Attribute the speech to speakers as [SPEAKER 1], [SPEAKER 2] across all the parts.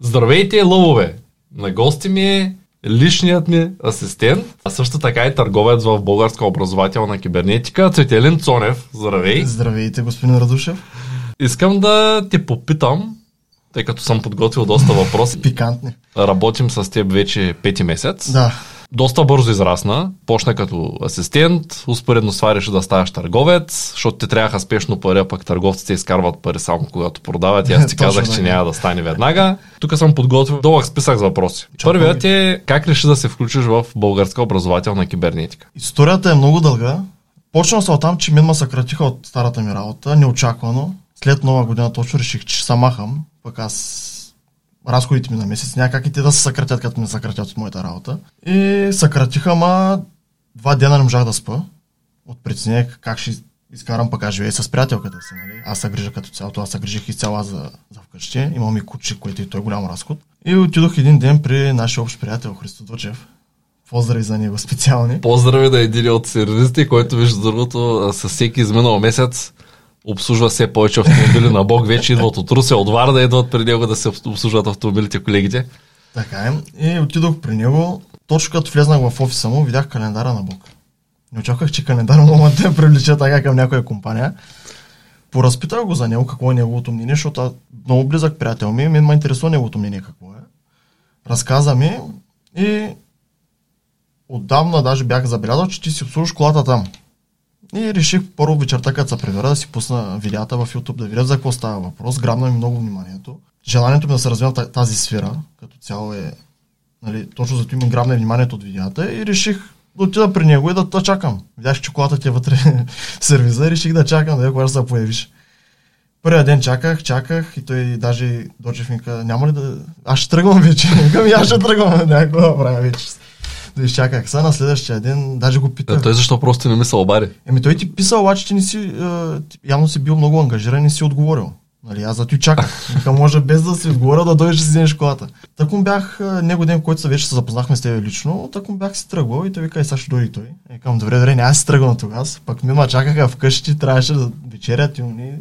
[SPEAKER 1] Здравейте, лъвове! На гости ми е личният ми асистент, а също така и търговец в българска образователна кибернетика, Цветелин Цонев. Здравей!
[SPEAKER 2] Здравейте, господин Радушев.
[SPEAKER 1] Искам да те попитам, тъй като съм подготвил доста въпроси.
[SPEAKER 2] Пикантни.
[SPEAKER 1] Работим с теб вече пети месец.
[SPEAKER 2] Да.
[SPEAKER 1] Доста бързо израсна. Почна като асистент, успоредно с това реши да ставаш търговец, защото ти трябваха спешно пари, а пък търговците изкарват пари само когато продават. И аз ти казах, че няма да стане веднага. Тук съм подготвил дълъг списък с въпроси. Първият е как реши да се включиш в българска образователна кибернетика.
[SPEAKER 2] Историята е много дълга. Почна се от там, че мен ме съкратиха от старата ми работа, неочаквано. След нова година точно реших, че ще махам. Пък аз разходите ми на месец няма как и те да се съкратят, като ме съкратят от моята работа. И съкратиха, ма два дена не можах да спа. От притеснение как ще изкарам пък аз живея с приятелката си. Нали? Аз се грижа като цяло, аз се грижих изцяло аз за, за вкъщи. Имам и куче, което и той е голям разход. И отидох един ден при нашия общ приятел Христо Дочев. Поздрави за него специални.
[SPEAKER 1] Поздрави е един от сервизите, който между другото със всеки изминал месец обслужва все повече автомобили на Бог. Вече идват от Русе, от Варна да идват при него да се обслужват автомобилите колегите.
[SPEAKER 2] Така е. И отидох при него. Точно като влезнах в офиса му, видях календара на Бог. Не очаквах, че календар мога да привлече така към някоя компания. Поразпитах го за него, какво е неговото мнение, защото много близък приятел ми, мен ме интересува неговото мнение какво е. Разказа ми и отдавна даже бях забелязал, че ти си обслужваш колата там. И реших първо вечерта, като се прибера, да си пусна видеята в YouTube, да видя за какво става въпрос. Грабна ми много вниманието. Желанието ми да се та- тази сфера, като цяло е Нали, точно зато ми грабна вниманието от видеята и реших да отида при него и да те чакам. Видях, че колата ти е вътре в сервиза и реших да чакам, да видя кога ще се появиш. Първия ден чаках, чаках и той даже Дочев ми каза, няма ли да... Аз ще тръгвам вече. Викам, аз ще тръгвам, някакво да правя вече. Да изчаках. Сега на следващия ден даже го
[SPEAKER 1] А
[SPEAKER 2] питах.
[SPEAKER 1] той защо просто не ми се обади?
[SPEAKER 2] Еми той ти писал, обаче ти не си, е, явно си бил много ангажиран и не си отговорил. Нали, аз зато и чаках. Вика, може без да си отговорил да дойдеш да си вземеш колата. Таком бях, е, него ден, който се вече се запознахме с теб лично, таком бях си тръгвал и той вика, и сега ще дойде той. И Викам, добре, добре, не, аз си тръгвам тогава. Пък ми ма чакаха вкъщи, трябваше да вечерят и уни.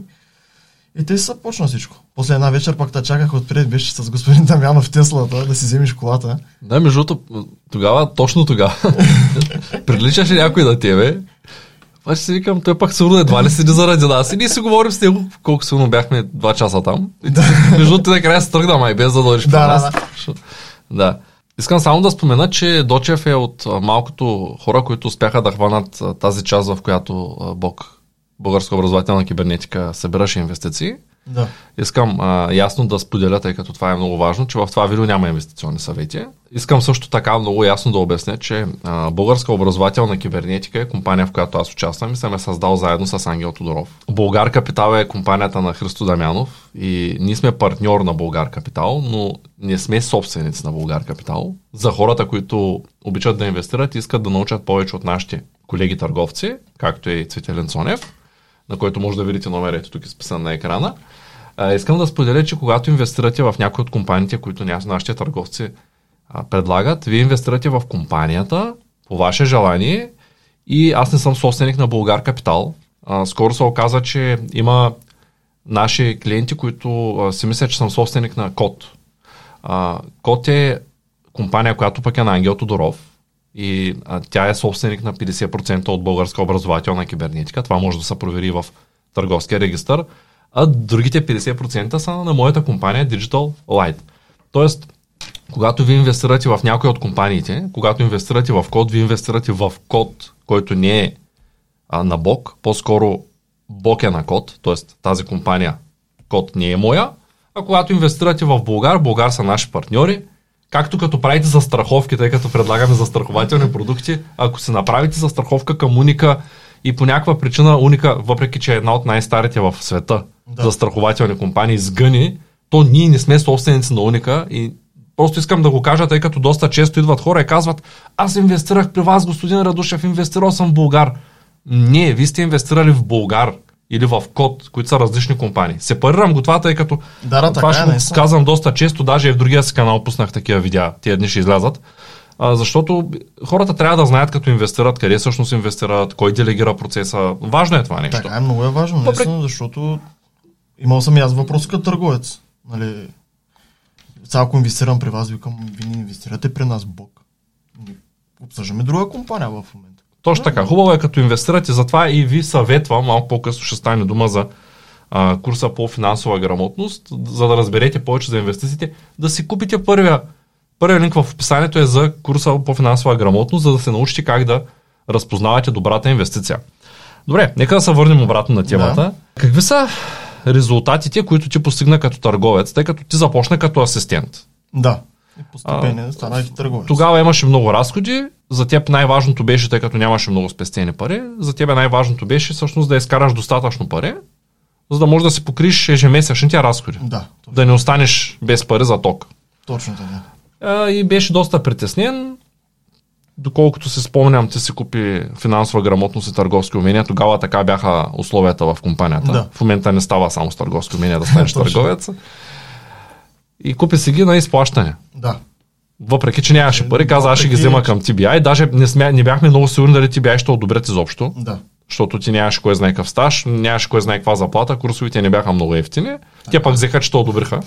[SPEAKER 2] И те се почна всичко. После една вечер пак те чаках отпред, беше с господин Дамянов Теслата, да си вземеш колата.
[SPEAKER 1] Да, между другото, тогава, точно тогава, приличаше някой на тебе. Обаче си викам, той пак сигурно едва ли седи заради нас. И ние си говорим с него, колко сигурно бяхме два часа там. И ти, между другото, накрая се тръгна, май без да дойдеш
[SPEAKER 2] Да, да,
[SPEAKER 1] нас.
[SPEAKER 2] да.
[SPEAKER 1] Защото- да. Искам само да спомена, че Дочев е от малкото хора, които успяха да хванат тази част, в която Бог, българска образователна кибернетика събираше инвестиции.
[SPEAKER 2] Да.
[SPEAKER 1] Искам а, ясно да споделя, тъй като това е много важно, че в това видео няма инвестиционни съвети. Искам също така много ясно да обясня, че а, Българска образователна кибернетика е компания, в която аз участвам и съм я създал заедно с Ангел Тодоров. Българ Капитал е компанията на Христо Дамянов и ние сме партньор на Българ Капитал, но не сме собственици на Българ Капитал. За хората, които обичат да инвестират и искат да научат повече от нашите колеги търговци, както и Цветелин Цонев, на който може да видите номерите тук изписан на екрана. А, искам да споделя, че когато инвестирате в някои от компаниите, които нашите търговци а, предлагат, вие инвестирате в компанията по ваше желание и аз не съм собственик на Българ Капитал. А, скоро се оказа, че има наши клиенти, които а, си мислят, че съм собственик на Код. Код е компания, която пък е на Ангел Тодоров и а, тя е собственик на 50% от българска образователна кибернетика. Това може да се провери в търговския регистр. А другите 50% са на моята компания Digital Light. Тоест, когато ви инвестирате в някоя от компаниите, когато инвестирате в код, ви инвестирате в код, който не е а, на Бог, по-скоро Бог е на код, т.е. тази компания код не е моя, а когато инвестирате в Българ, Българ са наши партньори, както като правите застраховки, тъй като предлагаме застрахователни продукти, ако се направите застраховка към Уника и по някаква причина Уника, въпреки че е една от най-старите в света да. застрахователни компании, сгъни, то ние не сме собственици на Уника и Просто искам да го кажа, тъй като доста често идват хора и казват, аз инвестирах при вас, господин Радушев, инвестирал съм в Българ. Не, вие сте инвестирали в Българ или в Код, които са различни компании. Сепарирам го това, тъй като
[SPEAKER 2] Да, да,
[SPEAKER 1] това
[SPEAKER 2] така
[SPEAKER 1] ще
[SPEAKER 2] е,
[SPEAKER 1] го
[SPEAKER 2] наистина.
[SPEAKER 1] казвам доста често, даже и в другия си канал пуснах такива видеа, тия дни ще излязат. А, защото хората трябва да знаят като инвестират, къде всъщност инвестират, кой делегира процеса. Важно е това нещо.
[SPEAKER 2] Така е, много е важно,
[SPEAKER 1] Въпреки-
[SPEAKER 2] наистина, защото имал съм и аз въпрос като търговец. Нали, Сега ако инвестирам при вас, викам, вие не инвестирате при нас, Бог. Обсъждаме друга компания в момента.
[SPEAKER 1] Точно така. Хубаво е като инвестирате, затова и ви съветвам, малко по-късно ще стане дума за а, курса по финансова грамотност, за да разберете повече за инвестициите, да си купите първия, първия линк в описанието е за курса по финансова грамотност, за да се научите как да разпознавате добрата инвестиция. Добре, нека да се върнем обратно на темата.
[SPEAKER 2] Да.
[SPEAKER 1] Какви са резултатите, които ти постигна като търговец, тъй като ти започна като асистент?
[SPEAKER 2] Да. И постепенно станах и търговец.
[SPEAKER 1] Тогава имаше много разходи, за теб най-важното беше, тъй като нямаше много спестени пари, за теб най-важното беше всъщност да изкараш достатъчно пари, за да можеш да си покриеш ежемесечните разходи.
[SPEAKER 2] Да, точно,
[SPEAKER 1] Да не останеш без пари за ток.
[SPEAKER 2] точно така.
[SPEAKER 1] А, и беше доста притеснен. Доколкото се спомням, ти си купи финансова грамотност и търговски умения. Тогава така бяха условията в компанията.
[SPEAKER 2] Да.
[SPEAKER 1] В момента не става само с търговски умения да станеш търговец. И купи си ги на изплащане.
[SPEAKER 2] Да.
[SPEAKER 1] Въпреки, че нямаше пари, каза, аз ще ги взема към TBI. Даже не, смя, не бяхме много сигурни дали TBI ще одобрят изобщо,
[SPEAKER 2] Да.
[SPEAKER 1] защото ти нямаше кой знае какъв стаж, нямаше кой знае каква заплата, курсовите не бяха много ефтини. Те пък взеха, че те одобриха.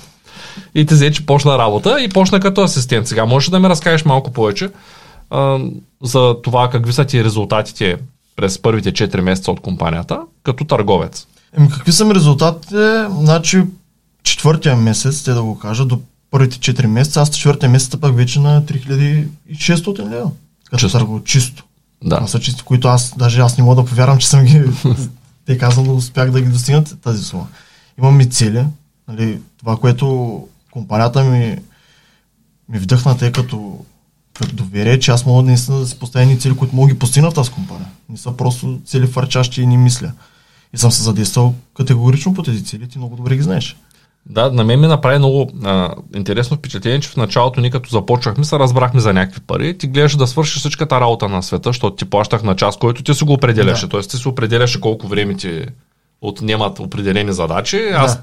[SPEAKER 1] И ти взе, че почна работа и почна като асистент. Сега можеш да ми разкажеш малко повече а, за това какви са ти резултатите през първите 4 месеца от компанията, като търговец.
[SPEAKER 2] Еми, какви са ми резултатите? Значи, четвъртия месец, те да го кажа, до първите 4 месеца, аз четвъртия месец пък вече на 3600 лева. Като
[SPEAKER 1] Чисто.
[SPEAKER 2] търго, чисто.
[SPEAKER 1] Да.
[SPEAKER 2] Това са чисти, които аз, даже аз не мога да повярвам, че съм ги, те казвам да успях да ги достигнат тази сума. Имам и цели, нали, това, което компанията ми, ми вдъхна, тъй като, като доверие, че аз мога наистина да си поставя едни цели, които мога да ги постигна в тази компания. Не са просто цели фарчащи и не мисля. И съм се задействал категорично по тези цели, ти много добре ги знаеш.
[SPEAKER 1] Да, на мен ми направи много а, интересно впечатление, че в началото ни като започвахме се разбрахме за някакви пари. Ти гледаш да свършиш всичката работа на света, защото ти плащах на час, който ти си го определяше.
[SPEAKER 2] Да.
[SPEAKER 1] Тоест ти си определяше колко време ти отнемат определени задачи. Аз
[SPEAKER 2] Да.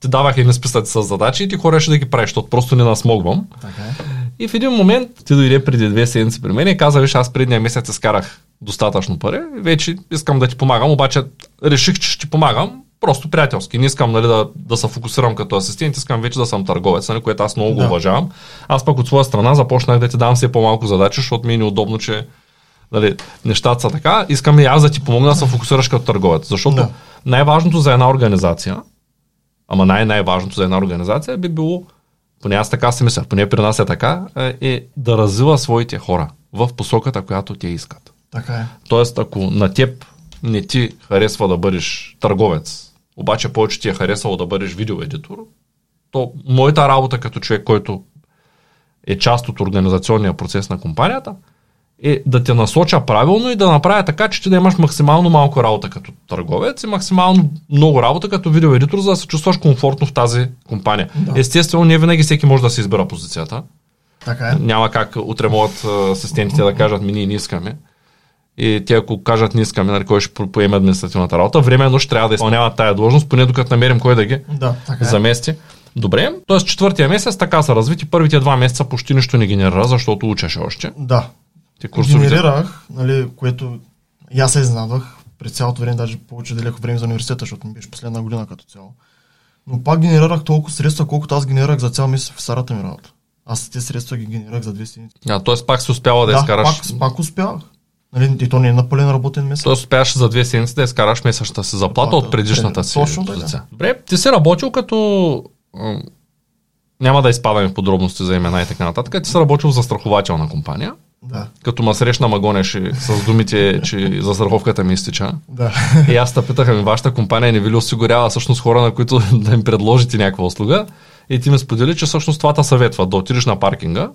[SPEAKER 1] ти давах едни списъци с задачи и ти хореше да ги правиш, защото просто не насмогвам.
[SPEAKER 2] Така е.
[SPEAKER 1] И в един момент ти дойде преди две седмици при мен и каза, виж, аз предния месец изкарах достатъчно пари, вече искам да ти помагам, обаче реших, че ще ти помагам просто приятелски. Не искам нали, да, да се фокусирам като асистент, искам вече да съм търговец, нали, което аз много го
[SPEAKER 2] Да.
[SPEAKER 1] уважавам. Аз пък от своя страна започнах да ти дам все по-малко задачи, защото ми е неудобно, че нали, нещата са така. Искам и аз да ти помогна да се фокусираш като търговец. Защото
[SPEAKER 2] Да.
[SPEAKER 1] най-важното за една организация, ама най-най-важното за една организация би било, поне аз така си мисля, поне при нас е така, е, е да развива своите хора в посоката, която те искат.
[SPEAKER 2] Така е.
[SPEAKER 1] Тоест, ако на теб не ти харесва да бъдеш търговец, обаче повече ти е харесало да бъдеш видеоедитор, то моята работа като човек, който е част от организационния процес на компанията, е да те насоча правилно и да направя така, че ти да имаш максимално малко работа като търговец и максимално много работа като видеоедитор, за да се чувстваш комфортно в тази компания.
[SPEAKER 2] Да.
[SPEAKER 1] Естествено, не винаги всеки може да си избира позицията.
[SPEAKER 2] Така е.
[SPEAKER 1] Няма как утре могат асистентите да кажат ми ние не искаме. И те ако кажат не искаме, нали, кой ще по- поеме административната работа, временно ще трябва да изпълняват тая длъжност, поне докато намерим кой да ги
[SPEAKER 2] Да, така е.
[SPEAKER 1] замести. Добре, т.е. четвъртия месец така са развити. Първите два месеца почти нищо не генерира, защото учеше още.
[SPEAKER 2] Да.
[SPEAKER 1] Те курсовете.
[SPEAKER 2] Генерирах, нали, което и аз се изненадвах през цялото време, даже повече делях време за университета, защото ми беше последна година като цяло. Но пак генерирах толкова средства, колкото аз генерирах за цял месец в старата ми работа. Аз тези средства ги генерирах за две седмици.
[SPEAKER 1] А, т.е. пак си успяла да, изкараш.
[SPEAKER 2] пак, пак успявах. Нали, и то не е на пълен работен месец.
[SPEAKER 1] Т.е. успяваш за две седмици да изкараш месечната си заплата от предишната
[SPEAKER 2] пред-
[SPEAKER 1] си
[SPEAKER 2] точно така.
[SPEAKER 1] позиция. Добре, ти си работил като... Няма да изпадаме в подробности за имена и така нататък. Ти си работил за страхователна компания.
[SPEAKER 2] Да,
[SPEAKER 1] Като ма срещна ма гонеше с думите, че застраховката ми изтича.
[SPEAKER 2] да.
[SPEAKER 1] И аз те питах, ами вашата компания не ви ли осигурява всъщност хора, на които да им предложите някаква услуга? И ти ми сподели, че всъщност това те съветва да отидеш на паркинга,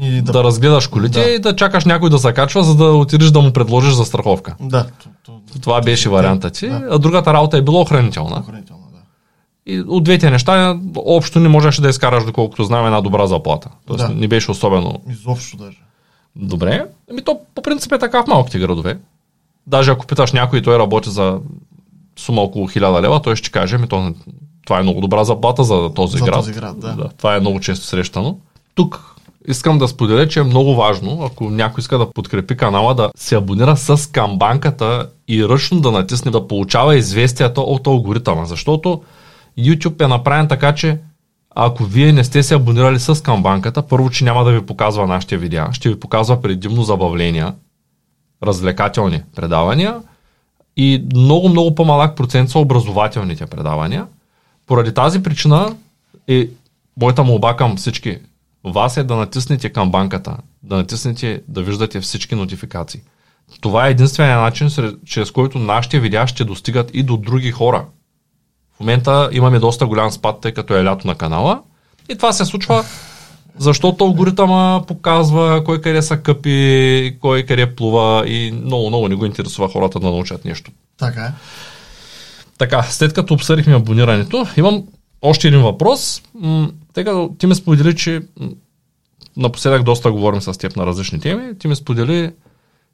[SPEAKER 2] И
[SPEAKER 1] да, да разгледаш колите
[SPEAKER 2] Да.
[SPEAKER 1] и да чакаш някой да се качва, за да отидеш да му предложиш за страховка.
[SPEAKER 2] Да. То, то,
[SPEAKER 1] Това беше варианта ти.
[SPEAKER 2] Да.
[SPEAKER 1] А другата работа е била охранителна.
[SPEAKER 2] охранително, да.
[SPEAKER 1] И от двете неща общо не можеш да изкараш, доколкото знам, една добра заплата. Тоест
[SPEAKER 2] Да.
[SPEAKER 1] не беше особено
[SPEAKER 2] Изобщо даже.
[SPEAKER 1] добре. Ами то по принцип е така в малките градове. Даже ако питаш някой той работи за сума около 1000 лева, той ще каже, ми то, това е много добра заплата за този
[SPEAKER 2] За
[SPEAKER 1] град.
[SPEAKER 2] този град, да.
[SPEAKER 1] Това е много често срещано. Тук искам да споделя, че е много важно, ако някой иска да подкрепи канала, да се абонира с камбанката и ръчно да натисне да получава известията от алгоритъма, защото YouTube е направен така, че ако вие не сте се абонирали с камбанката, първо, че няма да ви показва нашите видеа, ще ви показва предимно забавления, развлекателни предавания и много, много по-малък процент са образователните предавания. Поради тази причина е моята молба към всички вас е да натиснете към банката, да натиснете да виждате всички нотификации. Това е единствения начин, чрез който нашите видеа ще достигат и до други хора. В момента имаме доста голям спад, тъй като е лято на канала. И това се случва, защото алгоритъма показва кой къде са къпи, кой къде плува и много, много не го интересува хората да научат нещо.
[SPEAKER 2] Така е.
[SPEAKER 1] Така, след като обсъдихме абонирането, имам още един въпрос. Тъй като ти ме сподели, че напоследък доста говорим с теб на различни теми, ти ме сподели,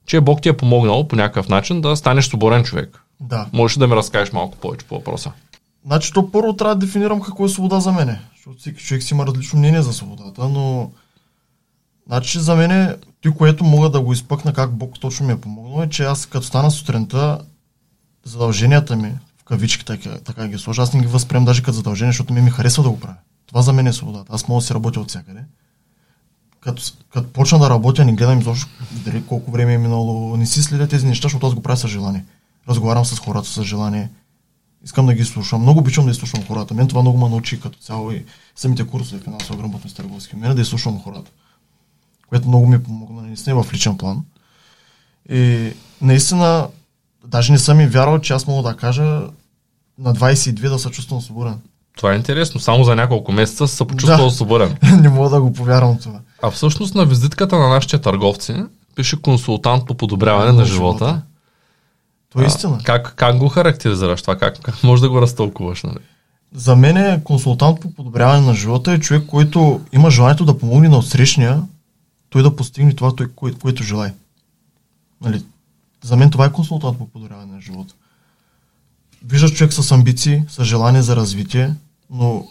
[SPEAKER 1] че Бог ти е помогнал по някакъв начин да станеш свободен човек.
[SPEAKER 2] Да.
[SPEAKER 1] Можеш да ми разкажеш малко повече по въпроса?
[SPEAKER 2] Значи, то първо трябва да дефинирам какво е свобода за мене. Защото всеки човек си има различно мнение за свободата, но Значи за мен, ти което мога да го изпъкна как Бог точно ми е помогнал, е, че аз като стана сутринта, задълженията ми, в кавички така, така ги сложа, аз не ги възприем даже като задължение, защото ми ми харесва да го правя. Това за мен е свободата. Аз мога да си работя от всякъде. Като, като почна да работя, не гледам изобщо дали колко време е минало, не си следя тези неща, защото аз го правя с желание. Разговарям с хората с желание. Искам да ги слушам. Много обичам да изслушвам хората. Мен това много ме научи като цяло и самите курсове финансова грамотност търговски. Мен е да изслушвам хората. Което много ми помогна наистина в личен план. И наистина, даже не съм и вярвал, че аз мога да кажа на 22 да се чувствам свободен.
[SPEAKER 1] Това е интересно. Само за няколко месеца се почувствал да. свободен.
[SPEAKER 2] не мога да го повярвам това.
[SPEAKER 1] А всъщност на визитката на нашите търговци пише консултант по подобряване на, на живота. живота.
[SPEAKER 2] То е истина.
[SPEAKER 1] А, как, как го характеризираш това? Как, как може да го разтълкуваш? Нали?
[SPEAKER 2] За мен е консултант по подобряване на живота е човек, който има желанието да помогне на отсрещния той да постигне това, той, кое, което желая. Нали? За мен това е консултант по подобряване на живота. Виждаш човек с амбиции, с желание за развитие, но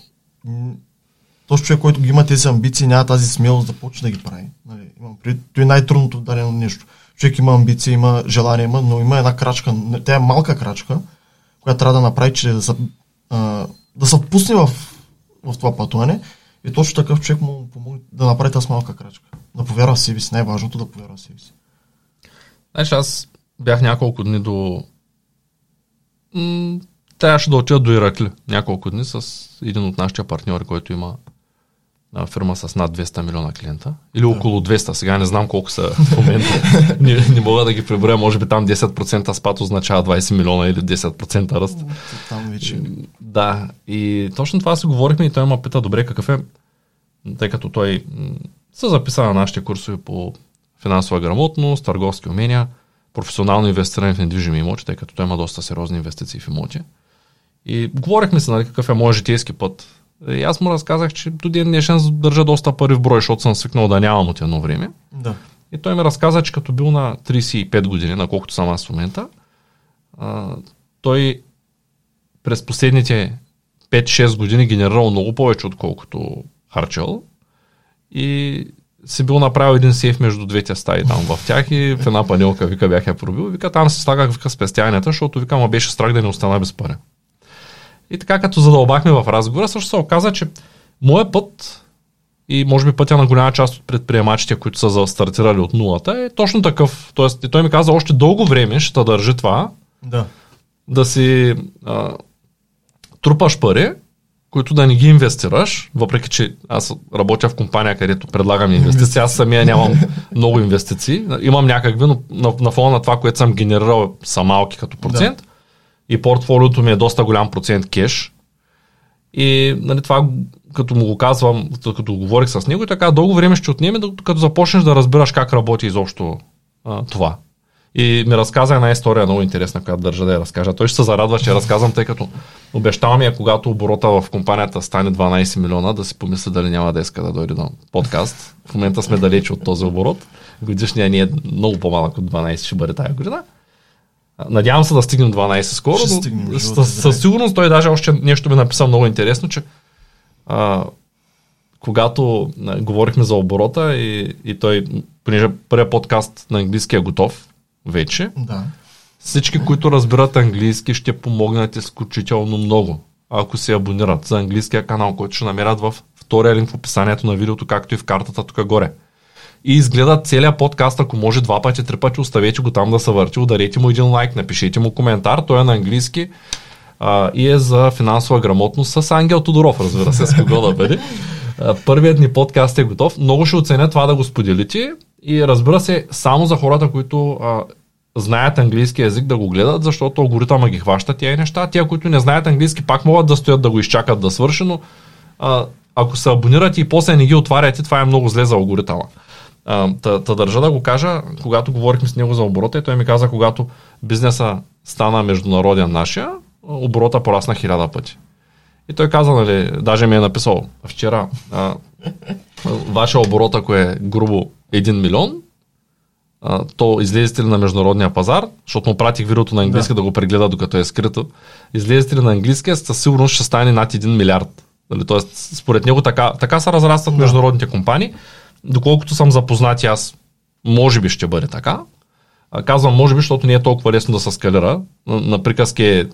[SPEAKER 2] този човек, който ги има тези амбиции, няма тази смелост да почне да ги прави. Нали? Имам пред... Той е най-трудното дадено нещо. Човек има амбиции, има желание, има, но има една крачка, тя е малка крачка, която трябва да направи, че да се, а, да се впусне в, в това пътуване. И точно такъв човек му помогне да направи тази малка крачка. Да повярва в себе си. Най-важното да повярва в себе си.
[SPEAKER 1] Знаеш, аз бях няколко дни до... Трябваше да отида до Иракли няколко дни с един от нашите партньори, който има фирма с над 200 милиона клиента. Или около 200. Сега не знам колко са в момента. не, не мога да ги преброя. Може би там 10% спад означава 20 милиона или 10% ръст.
[SPEAKER 2] Там вече.
[SPEAKER 1] Да. И точно това си говорихме и той ме пита, добре, какъв е, тъй като той се записа на нашите курсове по финансова грамотност, търговски умения, професионално инвестиране в недвижими имоти, тъй като той има доста сериозни инвестиции в имоти. И говорихме се, нали, какъв е моят житейски път и аз му разказах, че до ден днешен държа доста пари в брой, защото съм свикнал да нямам от едно време.
[SPEAKER 2] Да.
[SPEAKER 1] И той ми разказа, че като бил на 35 години, на колкото съм аз в момента, а, той през последните 5-6 години генерирал много повече, отколкото харчал. И си бил направил един сейф между двете стаи там в тях и в една панелка, вика, бях я пробил. Вика, там си слагах вика спестяванията, защото вика, ма беше страх да не остана без пари. И така като задълбахме в разговора, също се оказа, че моят път и може би пътя на голяма част от предприемачите, които са стартирали от нулата, е точно такъв. Тоест, той ми каза, още дълго време ще държи това,
[SPEAKER 2] да,
[SPEAKER 1] да си а, трупаш пари, които да не ги инвестираш, въпреки че аз работя в компания, където предлагам инвестиции, аз самия нямам много инвестиции, имам някакви, но на, на фона на това, което съм генерирал са малки като процент. Да и портфолиото ми е доста голям процент кеш. И нали, това, като му го казвам, като говорих с него, и така дълго време ще отнеме, като започнеш да разбираш как работи изобщо а, това. И ми разказа една история много интересна, която държа да я разкажа. Той ще се зарадва, че я разказвам, тъй като обещавам я, когато оборота в компанията стане 12 милиона, да си помисля дали няма да иска да дойде на подкаст. В момента сме далече от този оборот. Годишния ни е много по-малък от 12, ще бъде тая година. Надявам се да стигнем 12 скоро, Ще но стигнем, със, със сигурност той даже още нещо ми написал много интересно, че а, когато а, говорихме за оборота и, и той, понеже първият подкаст на английски е готов вече,
[SPEAKER 2] да.
[SPEAKER 1] всички, които разбират английски, ще помогнат изключително много. ако се абонират за английския канал, който ще намерят в втория линк в описанието на видеото, както и в картата тук горе. И изгледат целият подкаст, ако може два пъти, три пъти, оставете го там да се върти, ударете му един лайк, напишете му коментар, той е на английски а, и е за финансова грамотност с Ангел Тодоров, разбира се, с кого да бъде. Първият ни подкаст е готов. Много ще оценя това да го споделите и разбира се, само за хората, които а, знаят английски язик да го гледат, защото алгоритъма ги хваща тия неща. Тия, които не знаят английски, пак могат да стоят да го изчакат да свърши, но а, ако се абонирате и после не ги отваряте, това е много зле за алгоритъма. Та, та държа да го кажа, когато говорихме с него за оборота, той ми каза, когато бизнеса стана международен нашия, оборота порасна хиляда пъти. И той каза, нали, даже ми е написал вчера, а, вашия оборот, ако е грубо 1 милион, а, то излезете ли на международния пазар, защото му пратих видеото на английски да, да го прегледа докато е скрито, излезете ли на английски, със сигурност ще стане над 1 милиард. Нали, тоест, според него така, така се разрастват да. международните компании. Доколкото съм запознат, аз може би ще бъде така. Казвам може би, защото не е толкова лесно да се скалира. На, на приказки е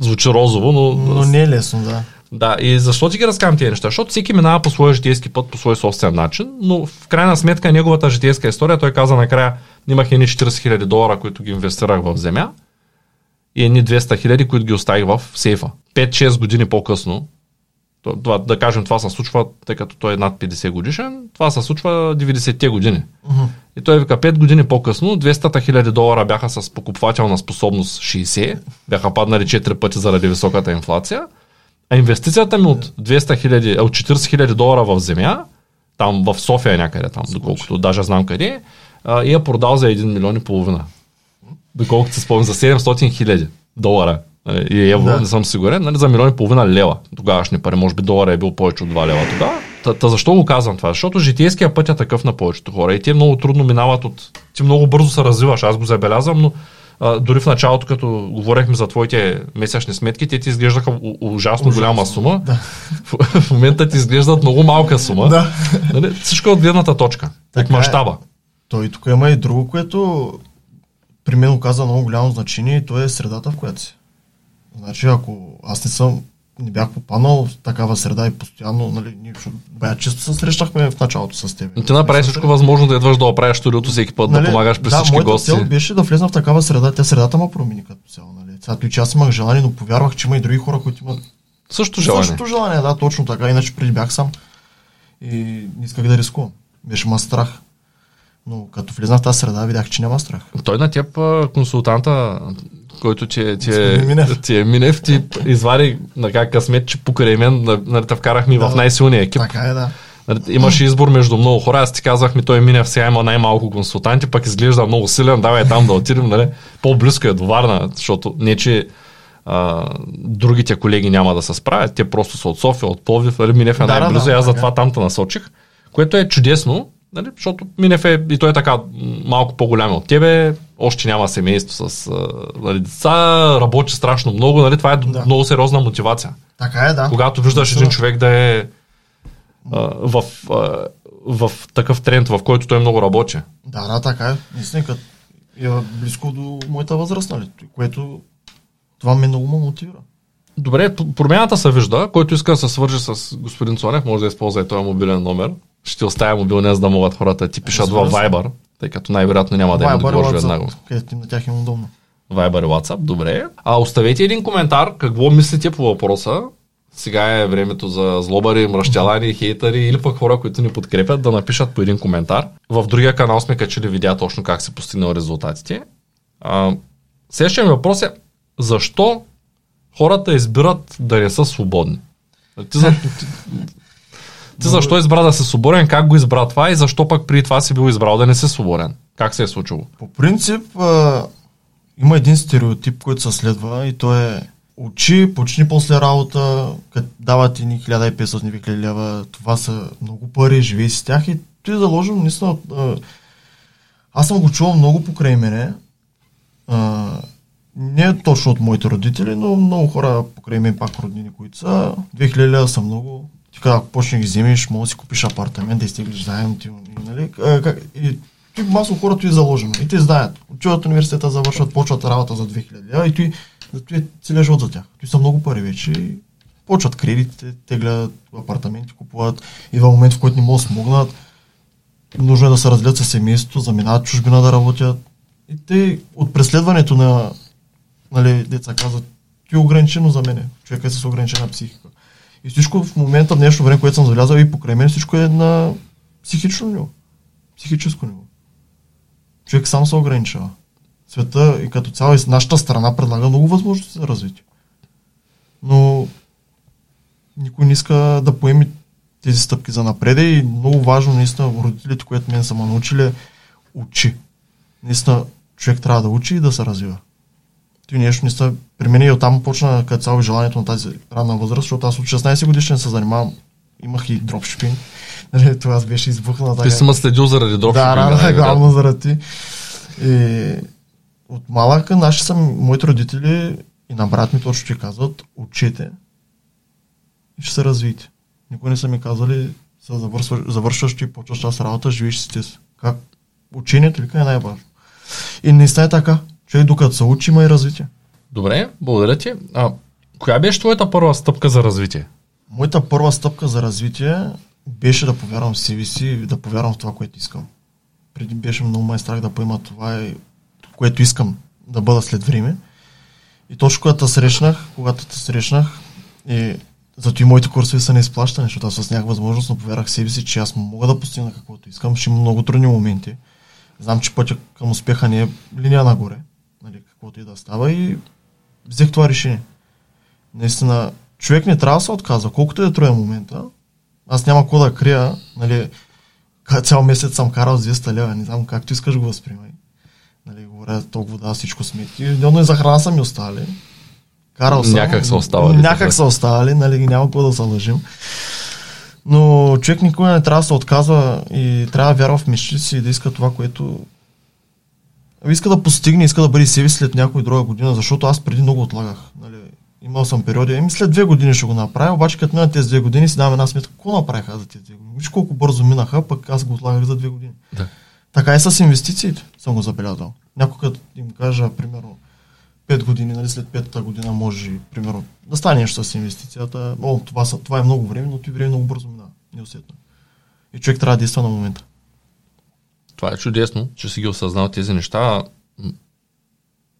[SPEAKER 1] звучи розово, но...
[SPEAKER 2] Но не е лесно, да.
[SPEAKER 1] Да, и защо ти ги разказвам тези неща? Защото всеки минава по своя житейски път, по свой собствен начин, но в крайна сметка неговата житейска история, той каза накрая, имах едни 40 хиляди долара, които ги инвестирах в земя и едни 200 хиляди, които ги оставих в сейфа. 5-6 години по-късно, това, да кажем, това се случва, тъй като той е над 50 годишен, това се случва 90-те години. Uh-huh. И той вика 5 години по-късно, 200 хиляди долара бяха с покупвателна способност 60, бяха паднали 4 пъти заради високата инфлация, а инвестицията ми от 200 хиляди, от 40 хиляди долара в земя, там в София някъде там, доколкото даже знам къде, и я продал за 1 милион и половина. Доколкото се спомням, за 700 хиляди долара. И евро, да. не съм сигурен, нали, за милион и половина лева. Тогавашни пари, може би долара е бил повече от 2 лева тогава. Та, та защо го казвам това? Защото житейския път е такъв на повечето хора и те много трудно минават от... Ти много бързо се развиваш, аз го забелязвам, но а, дори в началото, като говорихме за твоите месечни сметки, те ти изглеждаха ужасно, ужасно голяма сума. Да. В, в момента ти изглеждат много малка сума. Да. Нали? Всичко е от гледната точка, така от мащаба. Е.
[SPEAKER 2] Той тук има и друго, което при мен оказа много голямо значение и то е средата, в която си. Значи, ако аз не съм, не бях попаднал в такава среда и постоянно, нали, ние бая често се срещахме в началото с теб.
[SPEAKER 1] Ти направи всичко възможно да идваш да оправиш студиото всеки път, нали, да помагаш при
[SPEAKER 2] да,
[SPEAKER 1] всички гости.
[SPEAKER 2] цел беше да влезна в такава среда. Тя средата ме промени като цяло. Нали. Сега той, че аз имах желание, но повярвах, че има и други хора, които имат
[SPEAKER 1] също желание.
[SPEAKER 2] Същото желание, да, точно така. Иначе преди бях сам и не исках да рискувам. Беше ма страх. Но като влезна в тази среда, видях, че няма страх.
[SPEAKER 1] Той на теб консултанта, който ти, е, ти, е, Минев. ти е Минев, ти извади на как късмет, че покрай мен нали, те вкарахме да, в най-силния екип.
[SPEAKER 2] Така е, да.
[SPEAKER 1] Нали, имаше избор между много хора. Аз ти казах ми, той Минев сега има най-малко консултанти, пък изглежда много силен, давай там да отидем, нали? По-близко е до Варна, защото не, че а, другите колеги няма да се справят, те просто са от София, от Пловдив, нали? Минев е да, най-близо да, и аз затова там те насочих, което е чудесно, Нали? Защото Минев е, и той е така малко по-голям от тебе, още няма семейство с нали, деца, работи страшно много, нали? това е да. много сериозна мотивация.
[SPEAKER 2] Така е, да.
[SPEAKER 1] Когато виждаш един човек да е а, в, а, в такъв тренд, в който той много работи.
[SPEAKER 2] Да, да, така е. Наистина, като е близко до моята възраст, нали? което това ме много ме мотивира.
[SPEAKER 1] Добре, промяната се вижда. Който иска да се свържи с господин Цонев, може да използва и този мобилен номер ще оставя мобилния, за да могат хората ти пишат във Viber, тъй като най-вероятно няма да им отговориш веднага.
[SPEAKER 2] Където на тях им удобно.
[SPEAKER 1] Viber и WhatsApp, добре. А оставете един коментар, какво мислите по въпроса. Сега е времето за злобари, мръщалани, хейтери или пък хора, които ни подкрепят, да напишат по един коментар. В другия канал сме качили видеа точно как се постигнал резултатите. А, следващия въпрос е, защо хората избират да не са свободни? Ти, за, ти защо избра да си свободен, как го избра това и защо пък при това си бил избрал да не си свободен? Как се е случило?
[SPEAKER 2] По принцип а, има един стереотип, който се следва и то е учи, почни после работа, като дават ти ни 1500 лева, това са много пари, живей с тях и ти е заложен наистина. Аз съм го чувал много покрай мене. А, не точно от моите родители, но много хора покрай мен пак роднини, които са. 2000 лева са много. Ти като почнеш ги вземеш, може да си купиш апартамент, да изтеглиш заем, ти, нали? И ти масово хората е заложено. И те знаят. Отиват университета, завършват, почват работа за 2000 лева и ти, ти е целият живот за тях. Ти са много пари вече и почват кредитите, теглят апартаменти, купуват. И в момент, в който не могат да смогнат, нужно е да се разделят със семейството, заминават чужбина да работят. И те от преследването на, нали, деца казват, ти е ограничено за мене. Човек е с ограничена психика. И всичко в момента, в днешно време, което съм забелязал и покрай мен, всичко е на психично ниво. Психическо ниво. Човек сам се ограничава. Света и като цяло и нашата страна предлага много възможности за развитие. Но никой не иска да поеми тези стъпки за напреде и много важно наистина родителите, които мен са ме научили, учи. Наистина човек трябва да учи и да се развива. Ти нещо не са... При мен и оттам почна като цяло желанието на тази ранна възраст, защото аз от 16 годишен се занимавам. Имах и дропшипинг. Нали, това беше избухнало.
[SPEAKER 1] Ти си ме следил заради дропшипинг.
[SPEAKER 2] Да, рано, да, главно заради. И от малъка наши са моите родители и на брат ми точно ще казват, учете и ще се развиете. Никой не са ми казали, са завършваш, завършваш и почваш с работа, живееш си си. Как? Учението ли е най-важно? И наистина е така. Човек докато се учи, има и развитие.
[SPEAKER 1] Добре, благодаря ти. А, коя беше твоята първа стъпка за развитие?
[SPEAKER 2] Моята първа стъпка за развитие беше да повярвам в себе си и да повярвам в това, което искам. Преди беше много май страх да поема това, което искам да бъда след време. И точно когато срещнах, когато те срещнах, и зато и моите курсове са неизплащани, защото аз с някаква възможност, но повярвах себе си, че аз мога да постигна каквото искам. Ще има много трудни моменти. Знам, че пътя към успеха не е линия нагоре, каквото и да става и взех това решение. Наистина, човек не трябва да се отказва, колкото е троя момента. Аз няма какво да крия, нали, цял месец съм карал с 200 лева, не знам както искаш го възприемай. Нали, говоря толкова да, всичко смети. Едно и за храна са ми оставали.
[SPEAKER 1] Карал съм. Някак са оставали.
[SPEAKER 2] Някак са оставали, нали, няма какво да се лъжим. Но човек никога не трябва да се отказва и трябва да вярва в мечтите си и да иска това, което иска да постигне, иска да бъде себе след някоя друга година, защото аз преди много отлагах. Нали, имал съм периоди, еми след две години ще го направя, обаче като минат тези две години си давам една сметка, какво направих аз за тези две години? Виж колко бързо минаха, пък аз го отлагах за две години.
[SPEAKER 1] Да.
[SPEAKER 2] Така и с инвестициите съм го забелязал. Някой като им кажа, примерно, 5 години, нали, след петата година може, примерно, да стане нещо с инвестицията. О, това, са, това е много време, но ти време много бързо мина, неусетно. И човек трябва да действа на момента.
[SPEAKER 1] Това е чудесно, че си ги осъзнал тези неща.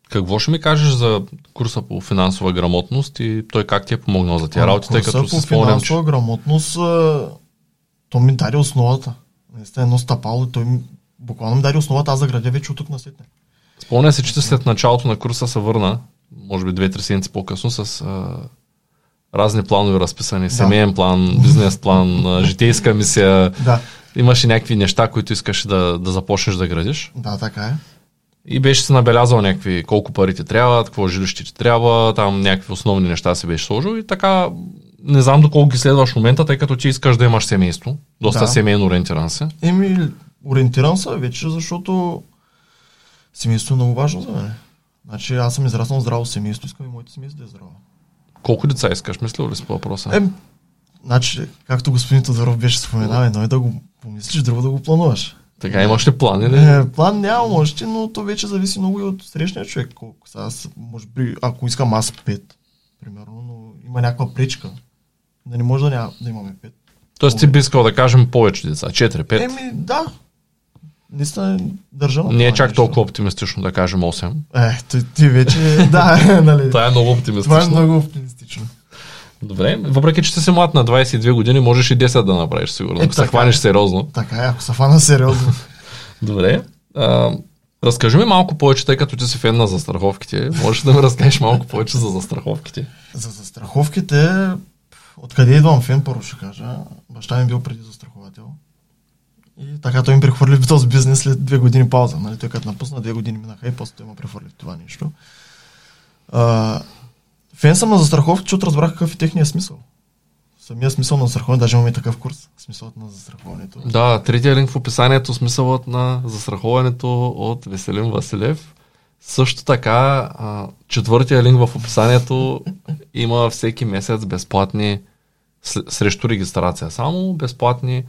[SPEAKER 1] Какво ще ми кажеш за курса по финансова грамотност и той как ти е помогнал за тия работи, тъй като
[SPEAKER 2] по финансова че... грамотност, то ми даде основата. Наистина едно стъпало, той ми буквално ми даде основата, аз да градя вече от тук на сетне.
[SPEAKER 1] Спомня се, че след началото на курса се върна, може би две-три седмици по-късно, с а, разни планове разписани. Да. Семейен план, бизнес план, житейска мисия.
[SPEAKER 2] Да.
[SPEAKER 1] Имаше някакви неща, които искаш да, да започнеш да градиш.
[SPEAKER 2] Да, така е.
[SPEAKER 1] И беше се набелязал някакви колко пари ти трябва, какво жилище ти трябва, там някакви основни неща си беше сложил и така не знам доколко ги следваш в момента, тъй като ти искаш да имаш семейство. Доста да. семейно ориентиран се.
[SPEAKER 2] Еми, ориентиран се вече, защото семейството е много важно за мен. Значи аз съм израснал здраво семейство, искам и моите семейство да е здраво.
[SPEAKER 1] Колко деца искаш, мислил ли си по въпроса?
[SPEAKER 2] Е, значи, както господин Тодоров беше споменал, едно е да го помислиш, друго да го плануваш.
[SPEAKER 1] Така имаш ли план или?
[SPEAKER 2] Е, план няма още, но то вече зависи много и от срещния човек. Колко сега, аз, може би, ако искам аз пет, примерно, но има някаква пречка. Да не може да, няма, да имаме пет.
[SPEAKER 1] Тоест ти би искал да кажем повече деца, 4-5?
[SPEAKER 2] Еми, да, наистина държа
[SPEAKER 1] на Не е чак нещо. толкова оптимистично да кажем 8.
[SPEAKER 2] Е, ти, ти вече, да, нали.
[SPEAKER 1] Това е много оптимистично.
[SPEAKER 2] Това е много оптимистично.
[SPEAKER 1] Добре, въпреки че си млад на 22 години, можеш и 10 да направиш, сигурно. Е, ако се хванеш сериозно.
[SPEAKER 2] Така е, ако се хвана сериозно.
[SPEAKER 1] Добре. А, разкажи ми малко повече, тъй като ти си фен на застраховките. Можеш да ми разкажеш малко повече за застраховките?
[SPEAKER 2] За застраховките, откъде идвам фен, първо ще кажа. Баща ми бил преди застраховател. И така той им прехвърли в този бизнес след две години пауза. Нали? Той като напусна, две години минаха и после той ме прехвърли в това нещо. А, фен съм на застраховки, защото разбрах какъв е техния смисъл. Самия смисъл на застраховане, даже имаме такъв курс. Смисълът на застраховането.
[SPEAKER 1] Да, третия линк в описанието, смисълът на застраховането от Веселин Василев. Също така, четвъртия линк в описанието има всеки месец безплатни срещу регистрация. Само безплатни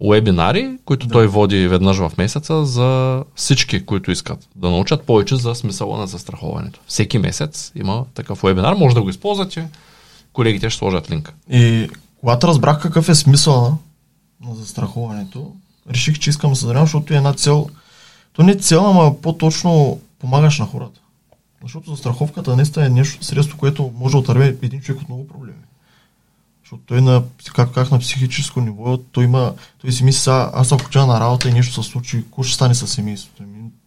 [SPEAKER 1] вебинари, които да. той води веднъж в месеца за всички, които искат да научат повече за смисъла на застраховането. Всеки месец има такъв вебинар, може да го използвате колегите ще сложат линк.
[SPEAKER 2] И когато разбрах какъв е смисъл на застраховането, реших, че искам да занимавам, защото е една цел. То не е цел, ама по-точно помагаш на хората. Защото застраховката наистина е нещо средство, което може да отърве един човек от много проблеми. Защото той на, как, как на психическо ниво, той има, той си мисли, аз ако чая на работа и нещо се случи, какво ще стане с семейството?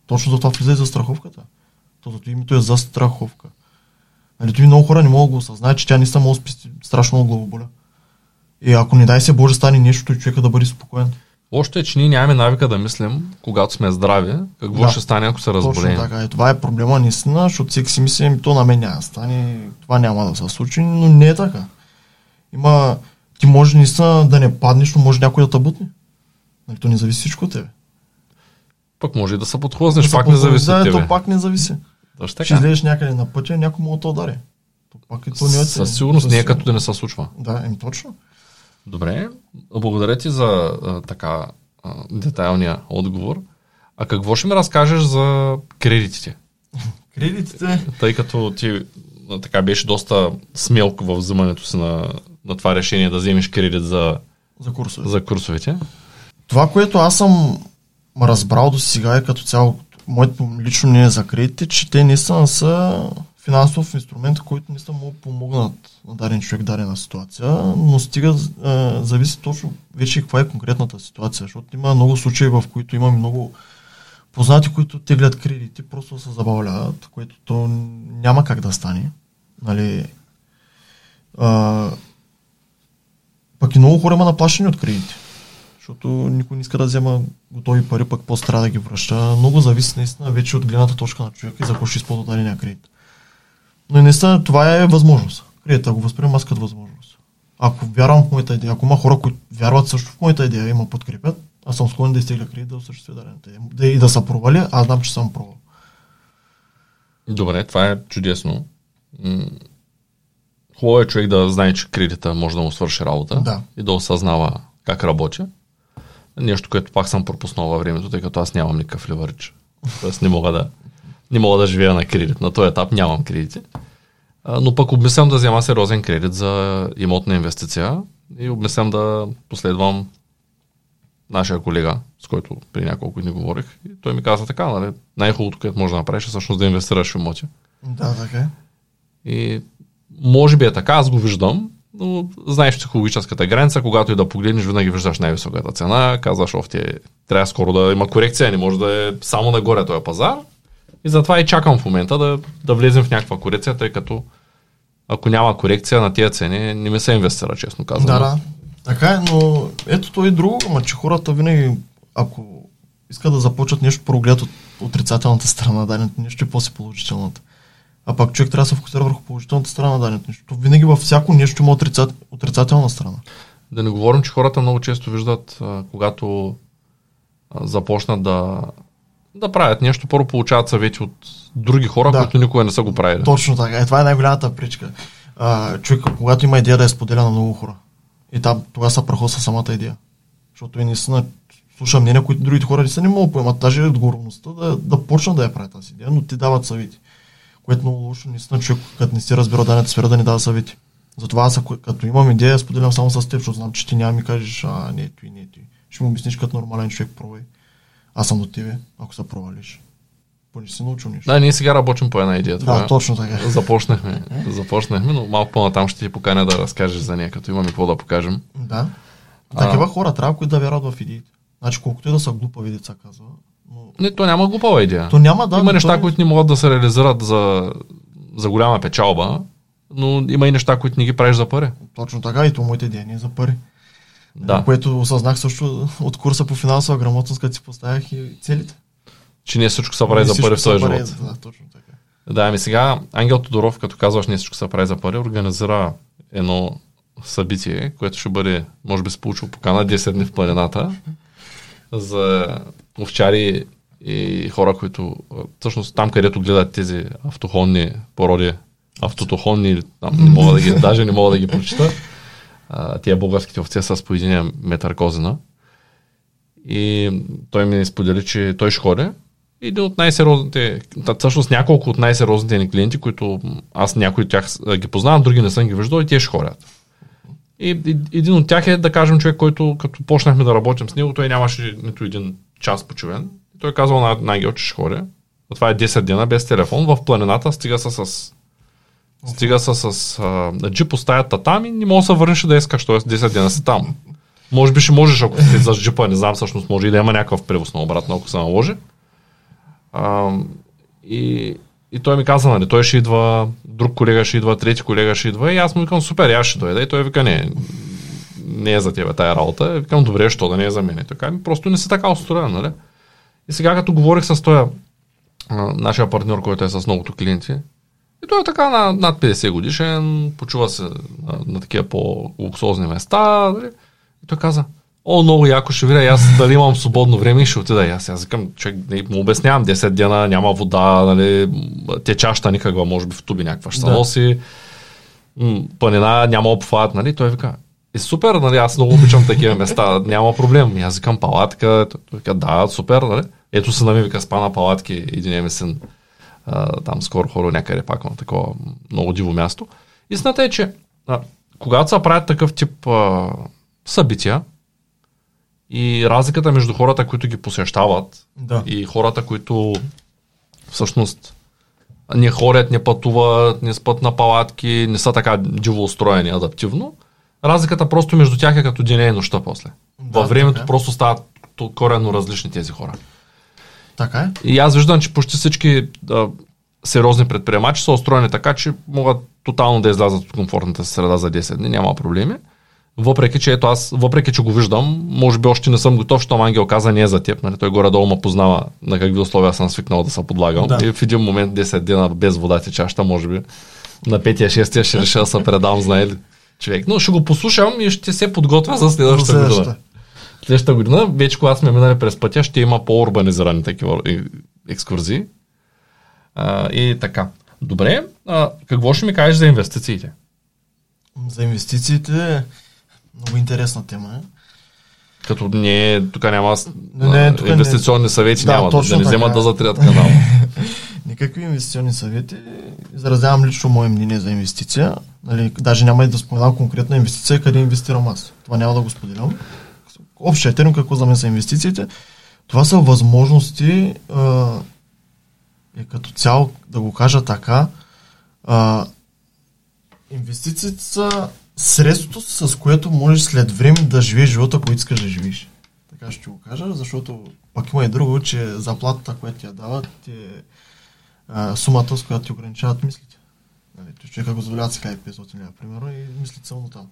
[SPEAKER 2] Точно за това влиза и за страховката. То зато името е за страховка. Нали, той много хора не могат да го осъзнаят, че тя не само спести страшно много главоболя. И ако не дай се Боже стане нещо, той човека да бъде спокоен.
[SPEAKER 1] Още е, че ние нямаме навика да мислим, когато сме здрави, какво
[SPEAKER 2] Да.
[SPEAKER 1] ще стане, ако се разболеем.
[SPEAKER 2] Точно така. И това е проблема наистина, защото всеки си мисли, «Ами, то на мен няма да стане, това няма да се случи, но не е така. Има, ти може наистина да не паднеш, но може някой да те бутне. Нали, то не зависи всичко от тебе.
[SPEAKER 1] Пък може и да се подхлъзнеш,
[SPEAKER 2] Да
[SPEAKER 1] пак не зависи от
[SPEAKER 2] подвизае,
[SPEAKER 1] тебе.
[SPEAKER 2] То пак не зависи.
[SPEAKER 1] Точно
[SPEAKER 2] Ще
[SPEAKER 1] така.
[SPEAKER 2] излезеш някъде на пътя, някой може да удари. То пак и то не е от.
[SPEAKER 1] Със сигурност не е като да не се случва.
[SPEAKER 2] Да, еми точно.
[SPEAKER 1] Добре, благодаря ти за а, така а, детайлния отговор. А какво ще ми разкажеш за кредитите?
[SPEAKER 2] Кредитите,
[SPEAKER 1] Тъй като ти така беше доста смелко в взимането си на, на това решение да вземеш кредит за,
[SPEAKER 2] за курсове.
[SPEAKER 1] за курсовете.
[SPEAKER 2] Това, което аз съм разбрал до сега е като цяло, моето лично мнение за кредитите, че те наистина са финансов инструмент, който наистина могат да помогнат на даден човек дадена ситуация, но стига, а, зависи точно вече каква е конкретната ситуация, защото има много случаи, в които имаме много познати, които теглят кредити, просто се забавляват, което то няма как да стане. Нали, а, пък и много хора има наплашени от кредити. Защото никой не иска да взема готови пари, пък после трябва да ги връща. Много зависи наистина вече от гледната точка на човека и за какво ще използва дадения кредит. Но и наистина това е възможност. Кредита го възприема аз като възможност. Ако вярвам в моята идея, ако има хора, които вярват също в моята идея и ме подкрепят, аз съм склонен да изтегля кредит да осъществя дадената идея. И да са провали, аз знам, че съм провал.
[SPEAKER 1] Добре, това е чудесно. Хубаво е човек да знае, че кредита може да му свърши работа
[SPEAKER 2] Да.
[SPEAKER 1] и да осъзнава как работи. Нещо, което пак съм пропуснал във времето, тъй като аз нямам никакъв ливарич. Тоест не мога да, не мога да живея на кредит. На този етап нямам кредити. Но пък обмислям да взема сериозен кредит за имотна инвестиция и обмислям да последвам нашия колега, с който при няколко дни говорих. И той ми каза така, нали, най-хубавото, което може да направиш е всъщност да инвестираш в имоти.
[SPEAKER 2] Да, така е.
[SPEAKER 1] И може би е така, аз го виждам, но знаеш психологическата граница, когато и да погледнеш, винаги виждаш най-високата цена, казваш, оф, ти трябва скоро да има корекция, не може да е само нагоре този пазар. И затова и чакам в момента да, да влезем в някаква корекция, тъй като ако няма корекция на тия цени, не ми се инвестира, честно казвам.
[SPEAKER 2] Да, да. Така е, но ето то и друго, ама че хората винаги, ако искат да започнат нещо, първо гледат от отрицателната страна на даденото нещо и после положителната. А пак човек трябва да се фокусира върху положителната страна на даденото нещо. Винаги във всяко нещо има отрицат, отрицателна страна.
[SPEAKER 1] Да не говорим, че хората много често виждат, а, когато а, започнат да, да правят нещо, първо получават съвети от други хора,
[SPEAKER 2] Да.
[SPEAKER 1] които никога не са го правили.
[SPEAKER 2] Точно така. Е, това е най-голямата пречка. А, човек, когато има идея да я споделя на много хора. И там тогава се прахоса самата идея. Защото и наистина слуша мнения, които другите хора не са не могат поемат. Даже отговорността да, да почнат да я правят тази идея, но ти дават съвети. Което е много лошо, наистина човек, като не си разбира дадената сфера, да ни дава съвети. Затова аз, ако, като имам идея, споделям само с теб, защото знам, че ти няма ми кажеш, а, не, той, не, той. Ще му обясниш като нормален човек, пробвай. Аз съм до тебе, ако се провалиш. Поне си научил нещо.
[SPEAKER 1] Да, ние сега работим по една идея.
[SPEAKER 2] да
[SPEAKER 1] Това.
[SPEAKER 2] точно така.
[SPEAKER 1] Започнахме, започнахме, но малко по-натам ще ти поканя да разкажеш за нея, като имаме какво да покажем.
[SPEAKER 2] Да.
[SPEAKER 1] А.
[SPEAKER 2] Такива хора трябва, които да вярват в идеите. Значи, колкото и да са глупави деца, казва.
[SPEAKER 1] Не, то няма глупава идея.
[SPEAKER 2] То няма да.
[SPEAKER 1] има неща,
[SPEAKER 2] то е-
[SPEAKER 1] които не могат да се реализират за, за голяма печалба, но има и неща, които не ги правиш за пари.
[SPEAKER 2] Точно така и то моите идеи не е за пари.
[SPEAKER 1] Да.
[SPEAKER 2] Което осъзнах също от курса по финансова грамотност, като си поставях и целите.
[SPEAKER 1] Че не всичко се прави за пари в този живот.
[SPEAKER 2] Да, точно така.
[SPEAKER 1] Да, ами сега Ангел Тодоров, като казваш не всичко се прави за пари, организира едно събитие, което ще бъде, може би се получил покана 10 дни в планината за овчари и хора, които всъщност там, където гледат тези автохонни породи, автотохонни, там не мога да ги, даже не мога да ги прочита, тия българските овце са с по един метър козина. И той ми сподели, че той ще ходи един от най-сериозните, всъщност няколко от най-сериозните ни клиенти, които аз някои от тях ги познавам, други не съм ги виждал и те ще ходят. И, и един от тях е, да кажем, човек, който като почнахме да работим с него, той нямаше нито един час почивен. Той е казал на, на Ангел, че ще ходя. А това е 10 дена без телефон в планината, стига се с Стига се с а, джип, оставят там и не мога да се върнеш да искаш, т.е. 10 дена си там. Може би ще можеш, ако си за джипа, не знам, всъщност може и да има някакъв превоз на обратно, ако се наложи. А, и, и той ми каза, нали, той ще идва, друг колега ще идва, трети колега ще идва и аз му викам, супер, аз ще дойда и той вика, не, не е за тебе тая работа. Викам, добре, що да не е за мен. Така, просто не си така устроен, нали? И сега като говорих с този нашия партньор, който е с многото клиенти, и той е така на, над 50 годишен, почува се на, на такива по-луксозни места. Нали? И той каза, о, много яко ще видя, аз дали имам свободно време и ще отида. И аз, аз викам, човек, не, му обяснявам, 10 дена няма вода, нали, течаща никаква, може би в туби някаква ще да. носи, планина няма обхват, нали, той вика, е супер, нали, аз много обичам такива места, няма проблем. И аз викам палатка, той вика, да, супер, нали. Ето се нами вика, спа на палатки, един ми син, а, там скоро хора някъде пак на такова много диво място. Истината е, че а, когато се правят такъв тип а, събития, и разликата между хората, които ги посещават
[SPEAKER 2] Да.
[SPEAKER 1] и хората, които всъщност не ходят, не пътуват, не спят на палатки, не са така диво устроени адаптивно, разликата просто между тях е като деня и нощта после.
[SPEAKER 2] Да,
[SPEAKER 1] Във времето
[SPEAKER 2] така е.
[SPEAKER 1] просто стават коренно различни тези хора.
[SPEAKER 2] Така е.
[SPEAKER 1] И аз виждам, че почти всички а, сериозни предприемачи са устроени така, че могат тотално да излязат от комфортната си среда за 10 дни, няма проблеми. Въпреки, че ето аз, въпреки, че го виждам, може би още не съм готов, защото Ангел каза не е за теб. Нали? Той горе-долу ме познава на какви условия съм свикнал да се подлагам.
[SPEAKER 2] Да.
[SPEAKER 1] И в един момент 10 дена без вода течаща, може би на петия, шестия ще реша да се предам, знае ли човек. Но ще го послушам и ще се подготвя за следващата година.
[SPEAKER 2] Следващата.
[SPEAKER 1] Година, вече когато сме минали през пътя, ще има по-урбанизирани такива екскурзии. А, и така. Добре, а, какво ще ми кажеш за инвестициите?
[SPEAKER 2] За инвестициите, много интересна тема е.
[SPEAKER 1] Като не, тук няма
[SPEAKER 2] Не, не, тук не-
[SPEAKER 1] инвестиционни съвети,
[SPEAKER 2] Да,
[SPEAKER 1] няма да
[SPEAKER 2] точно
[SPEAKER 1] не
[SPEAKER 2] така.
[SPEAKER 1] вземат да затрият канала.
[SPEAKER 2] Никакви инвестиционни съвети. Изразявам лично мое мнение за инвестиция. Нали, даже няма и да споменавам конкретна инвестиция, къде инвестирам аз. Това няма да го споделям. Общия термин, какво за мен са инвестициите, това са възможности а, и като цяло, да го кажа така, а, инвестициите са средството, с което можеш след време да живееш живота, който искаш да живееш. Така ще го кажа, защото пък има и друго, че заплатата, която ти я дават, е а, сумата, с която ти ограничават мислите. Нали, човека го заваляват сега и 500 лева, примерно, и мислите само там.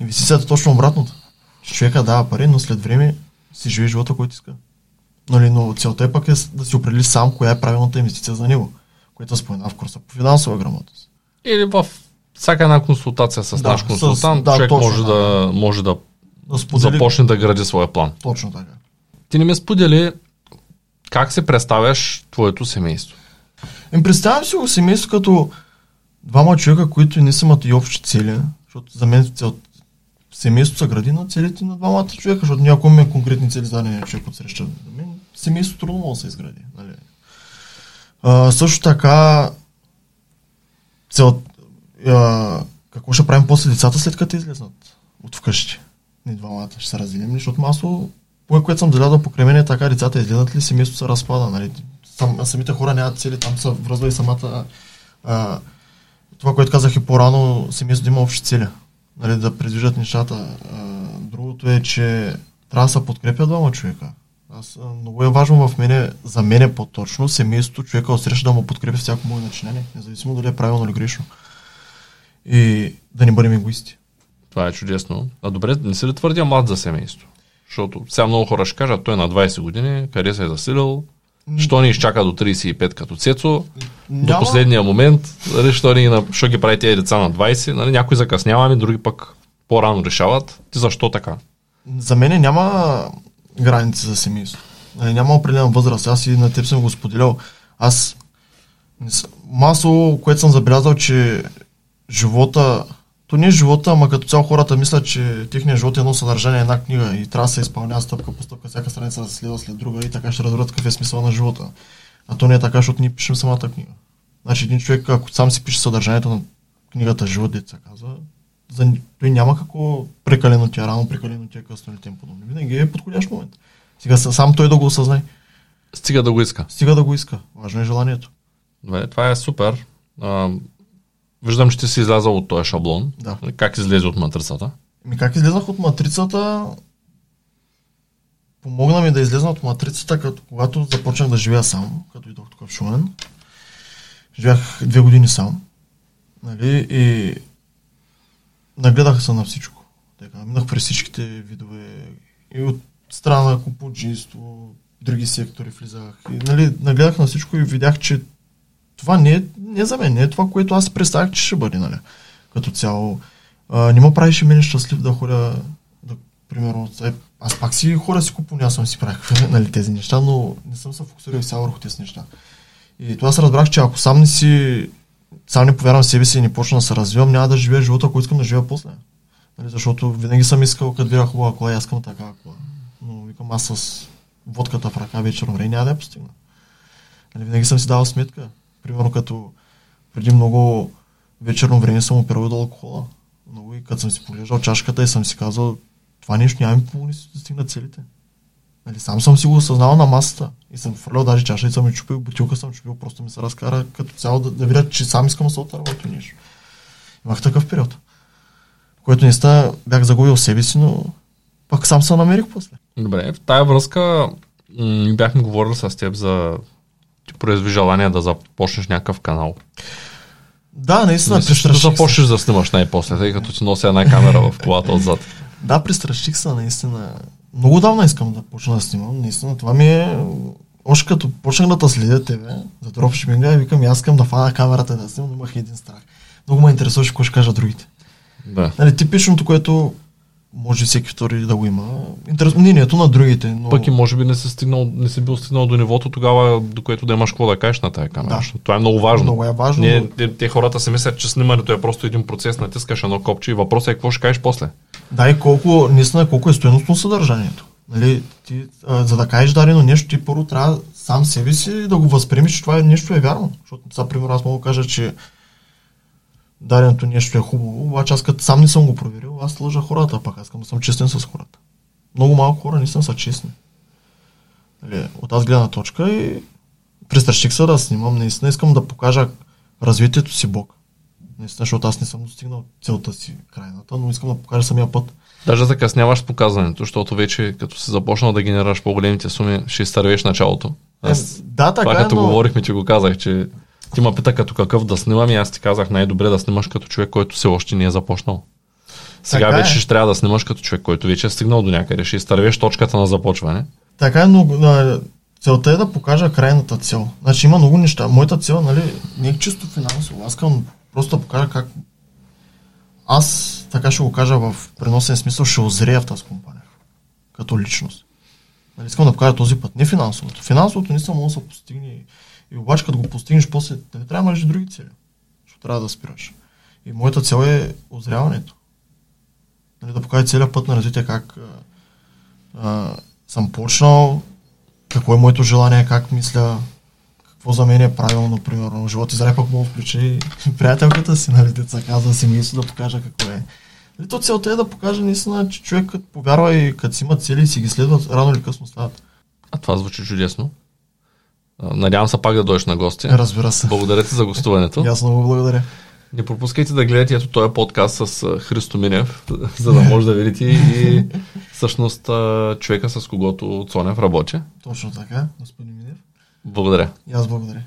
[SPEAKER 2] Инвестицията е точно обратното. Човека дава пари, но след време си живее живота, който иска. Нали, но целта е пък е с- да си определи сам коя е правилната инвестиция за него, което спомена в курса по финансова грамотност.
[SPEAKER 1] Или в всяка една консултация с
[SPEAKER 2] Да,
[SPEAKER 1] наш
[SPEAKER 2] с-
[SPEAKER 1] консултант,
[SPEAKER 2] да,
[SPEAKER 1] човек
[SPEAKER 2] точно
[SPEAKER 1] може
[SPEAKER 2] така.
[SPEAKER 1] да, може да
[SPEAKER 2] Да сподели
[SPEAKER 1] започне да гради своя план.
[SPEAKER 2] точно така.
[SPEAKER 1] Ти не ми сподели как се представяш твоето семейство.
[SPEAKER 2] Им представям си го семейство като двама човека, които не си имат и общи цели, защото за мен цел... семейството се гради на целите на двамата човека, защото някой има конкретни цели за дадения човек от среща. За мен семейство трудно може да се изгради. Нали? А, също така цел... а, какво ще правим после децата след като излезнат от вкъщи? Ни двамата ще се разделим, ли? защото масово по което съм залязал покрай мен е така, децата излизат ли, семейството се разпада. Нали? Сам, самите хора нямат цели, там се връзва и самата... А, това, което казах и по-рано, семейството има общи цели. Нали, да предвиждат нещата. Другото е, че трябва да се подкрепя двама човека. Аз, много е важно в мене, за мене по-точно, семейството, човека отсреща да му подкрепя всяко мое начинание, независимо дали е правилно или грешно. И да не бъдем егоисти.
[SPEAKER 1] Това е чудесно. А добре, не си ли твърдя млад за семейство? Защото сега много хора ще кажат, той е на 20 години, къде се е засилил, що ни изчака до 35 като Цецо, до последния момент, нали, що, ни, що ги прави тези деца на 20, нали, някои закъсняваме, други пък по-рано решават. Ти защо така?
[SPEAKER 2] За мен няма граници за семейство. Нали, Няма определена възраст. Аз и на теб съм го споделял. Аз масово, което съм забелязал, че живота то не е живота, ама като цяло хората мислят, че техният живот е едно съдържание, една книга и трябва да се изпълнява стъпка по стъпка, всяка страница да се следва след друга и така ще разберат какъв е смисъл на живота. А то не е така, защото ние пишем самата книга. Значи един човек, ако сам си пише съдържанието на книгата Живот, деца казва, за, той няма какво прекалено ти е рано, прекалено ти е късно или тем подобно. Винаги е подходящ момент. Сега сам той да го осъзнае.
[SPEAKER 1] Стига да го иска.
[SPEAKER 2] Стига да го иска. Важно е желанието.
[SPEAKER 1] Добре, това е супер. А, виждам, че ти си излязал от този шаблон.
[SPEAKER 2] Да.
[SPEAKER 1] Как излезе от матрицата?
[SPEAKER 2] Ми как излезнах от матрицата? Помогна ми да излезна от матрицата, като, когато започнах да живея сам, като идох тук в Шумен. Живях две години сам. Нали? И нагледах се на всичко. Така, минах през всичките видове и от страна на купуджинство, други сектори влизах. И, нали, нагледах на всичко и видях, че това не е, не е за мен, не е това, което аз представях, че ще бъде, нали, като цяло. А, не ме правише мен щастлив да ходя, да, примерно, е, аз пак си хора си купувам, аз съм си правих нали, тези неща, но не съм се фокусирал сега върху тези неща. И това се разбрах, че ако сам не си, сам не повярвам в себе си и не почна да се развивам, няма да живея живота, ако искам да живея после. Нали, защото винаги съм искал, като видя хубава кола, аз искам такава кола. Но викам аз с водката в ръка вечерно време няма да я постигна. Нали, винаги съм си давал сметка. Примерно като преди много вечерно време съм операл до алкохола. Много и като съм си поглеждал чашката и съм си казал, това нещо няма ми помогне да стигна целите. Нали, сам съм си го осъзнал на масата и съм фърлял даже чаша и съм ми чупил, бутилка съм чупил, просто ми се разкара като цяло да, да видя, че сам искам да се отърва от нещо. Имах такъв период, в който наистина бях загубил себе си, но пак сам се намерих после.
[SPEAKER 1] Добре, в тая връзка м- бяхме говорили с теб за ти произви желание да започнеш някакъв канал.
[SPEAKER 2] Да, наистина,
[SPEAKER 1] Мислиш, да
[SPEAKER 2] престраших се.
[SPEAKER 1] започнеш да снимаш най-после, тъй като ти нося една камера в колата отзад.
[SPEAKER 2] Да, престраших се, наистина. Много давна искам да почна да снимам. Наистина, това ми е... Още като почнах да те следя тебе за дропшипинга, викам, и аз искам да фана камерата да снимам, но имах един страх. Много ме интересуваше какво ще кажат другите.
[SPEAKER 1] Да.
[SPEAKER 2] Нали, типичното, което може всеки втори да го има. Интерес... Мнението на другите. Но...
[SPEAKER 1] Пък и може би не си, стигнал, не си бил стигнал до нивото тогава, до което да имаш какво да кажеш на тази камера.
[SPEAKER 2] Да.
[SPEAKER 1] Това е много важно.
[SPEAKER 2] Много е важно.
[SPEAKER 1] Ние,
[SPEAKER 2] но-
[SPEAKER 1] те, те хората си мислят, че снимането е просто един процес, натискаш едно копче и въпросът е какво ще кажеш после.
[SPEAKER 2] Да, и колко, наистина, колко е стоеностно съдържанието. Нали, ти, а, за да кажеш дадено нещо, ти първо трябва сам себе си да го възприемеш, че това е, нещо е вярно. Защото, сега, примерно, аз мога да кажа, че даденото нещо е хубаво, обаче аз като сам не съм го проверил, аз лъжа хората, пак аз искам да съм честен с хората. Много малко хора наистина са честни. Нали, от тази гледна точка и престраших се да снимам, наистина искам да покажа развитието си Бог. Наистина, защото аз не съм достигнал целта си крайната, но искам да покажа самия път.
[SPEAKER 1] Даже закъсняваш показването, защото вече като си започнал да генерираш по-големите суми, ще изтървеш началото. Аз
[SPEAKER 2] Е, да, така
[SPEAKER 1] това
[SPEAKER 2] е,
[SPEAKER 1] като
[SPEAKER 2] но...
[SPEAKER 1] говорихме, че го казах, че ти ме пита като какъв да снимам и аз ти казах най-добре да снимаш като човек, който все още не е започнал. Сега
[SPEAKER 2] Така е.
[SPEAKER 1] вече ще трябва да снимаш като човек, който вече е стигнал до някъде. Ще изтървеш точката на започване.
[SPEAKER 2] Така е, но а, целта е да покажа крайната цел. Значи има много неща. Моята цел, нали, не е чисто финансово. Аз искам просто да покажа как аз, така ще го кажа в преносен смисъл, ще озрея в тази компания. Като личност. Нали, искам да покажа този път. Не финансовото. Финансовото не само може да се постигне. И обаче, като го постигнеш, после не трябва да други цели. Защото трябва да спираш. И моята цел е озряването. Нали, да покажа целият път на развитие, как а, съм почнал, какво е моето желание, как мисля, какво за мен е правилно, примерно. Живот израй пък мога да включа и приятелката си, нали, деца казва семейство да покажа какво е. Нали, то целта е да покаже наистина, че човек като повярва и като си има цели и си ги следва, рано или късно стават.
[SPEAKER 1] А това звучи чудесно. Надявам се пак да дойдеш на гости.
[SPEAKER 2] Разбира се.
[SPEAKER 1] Благодаря ти за гостуването.
[SPEAKER 2] Аз много благодаря.
[SPEAKER 1] Не пропускайте да гледате ето този подкаст с Христо Минев, за да може да видите и всъщност човека с когото Цонев работи.
[SPEAKER 2] Точно така, господин Минев.
[SPEAKER 1] Благодаря.
[SPEAKER 2] И аз благодаря.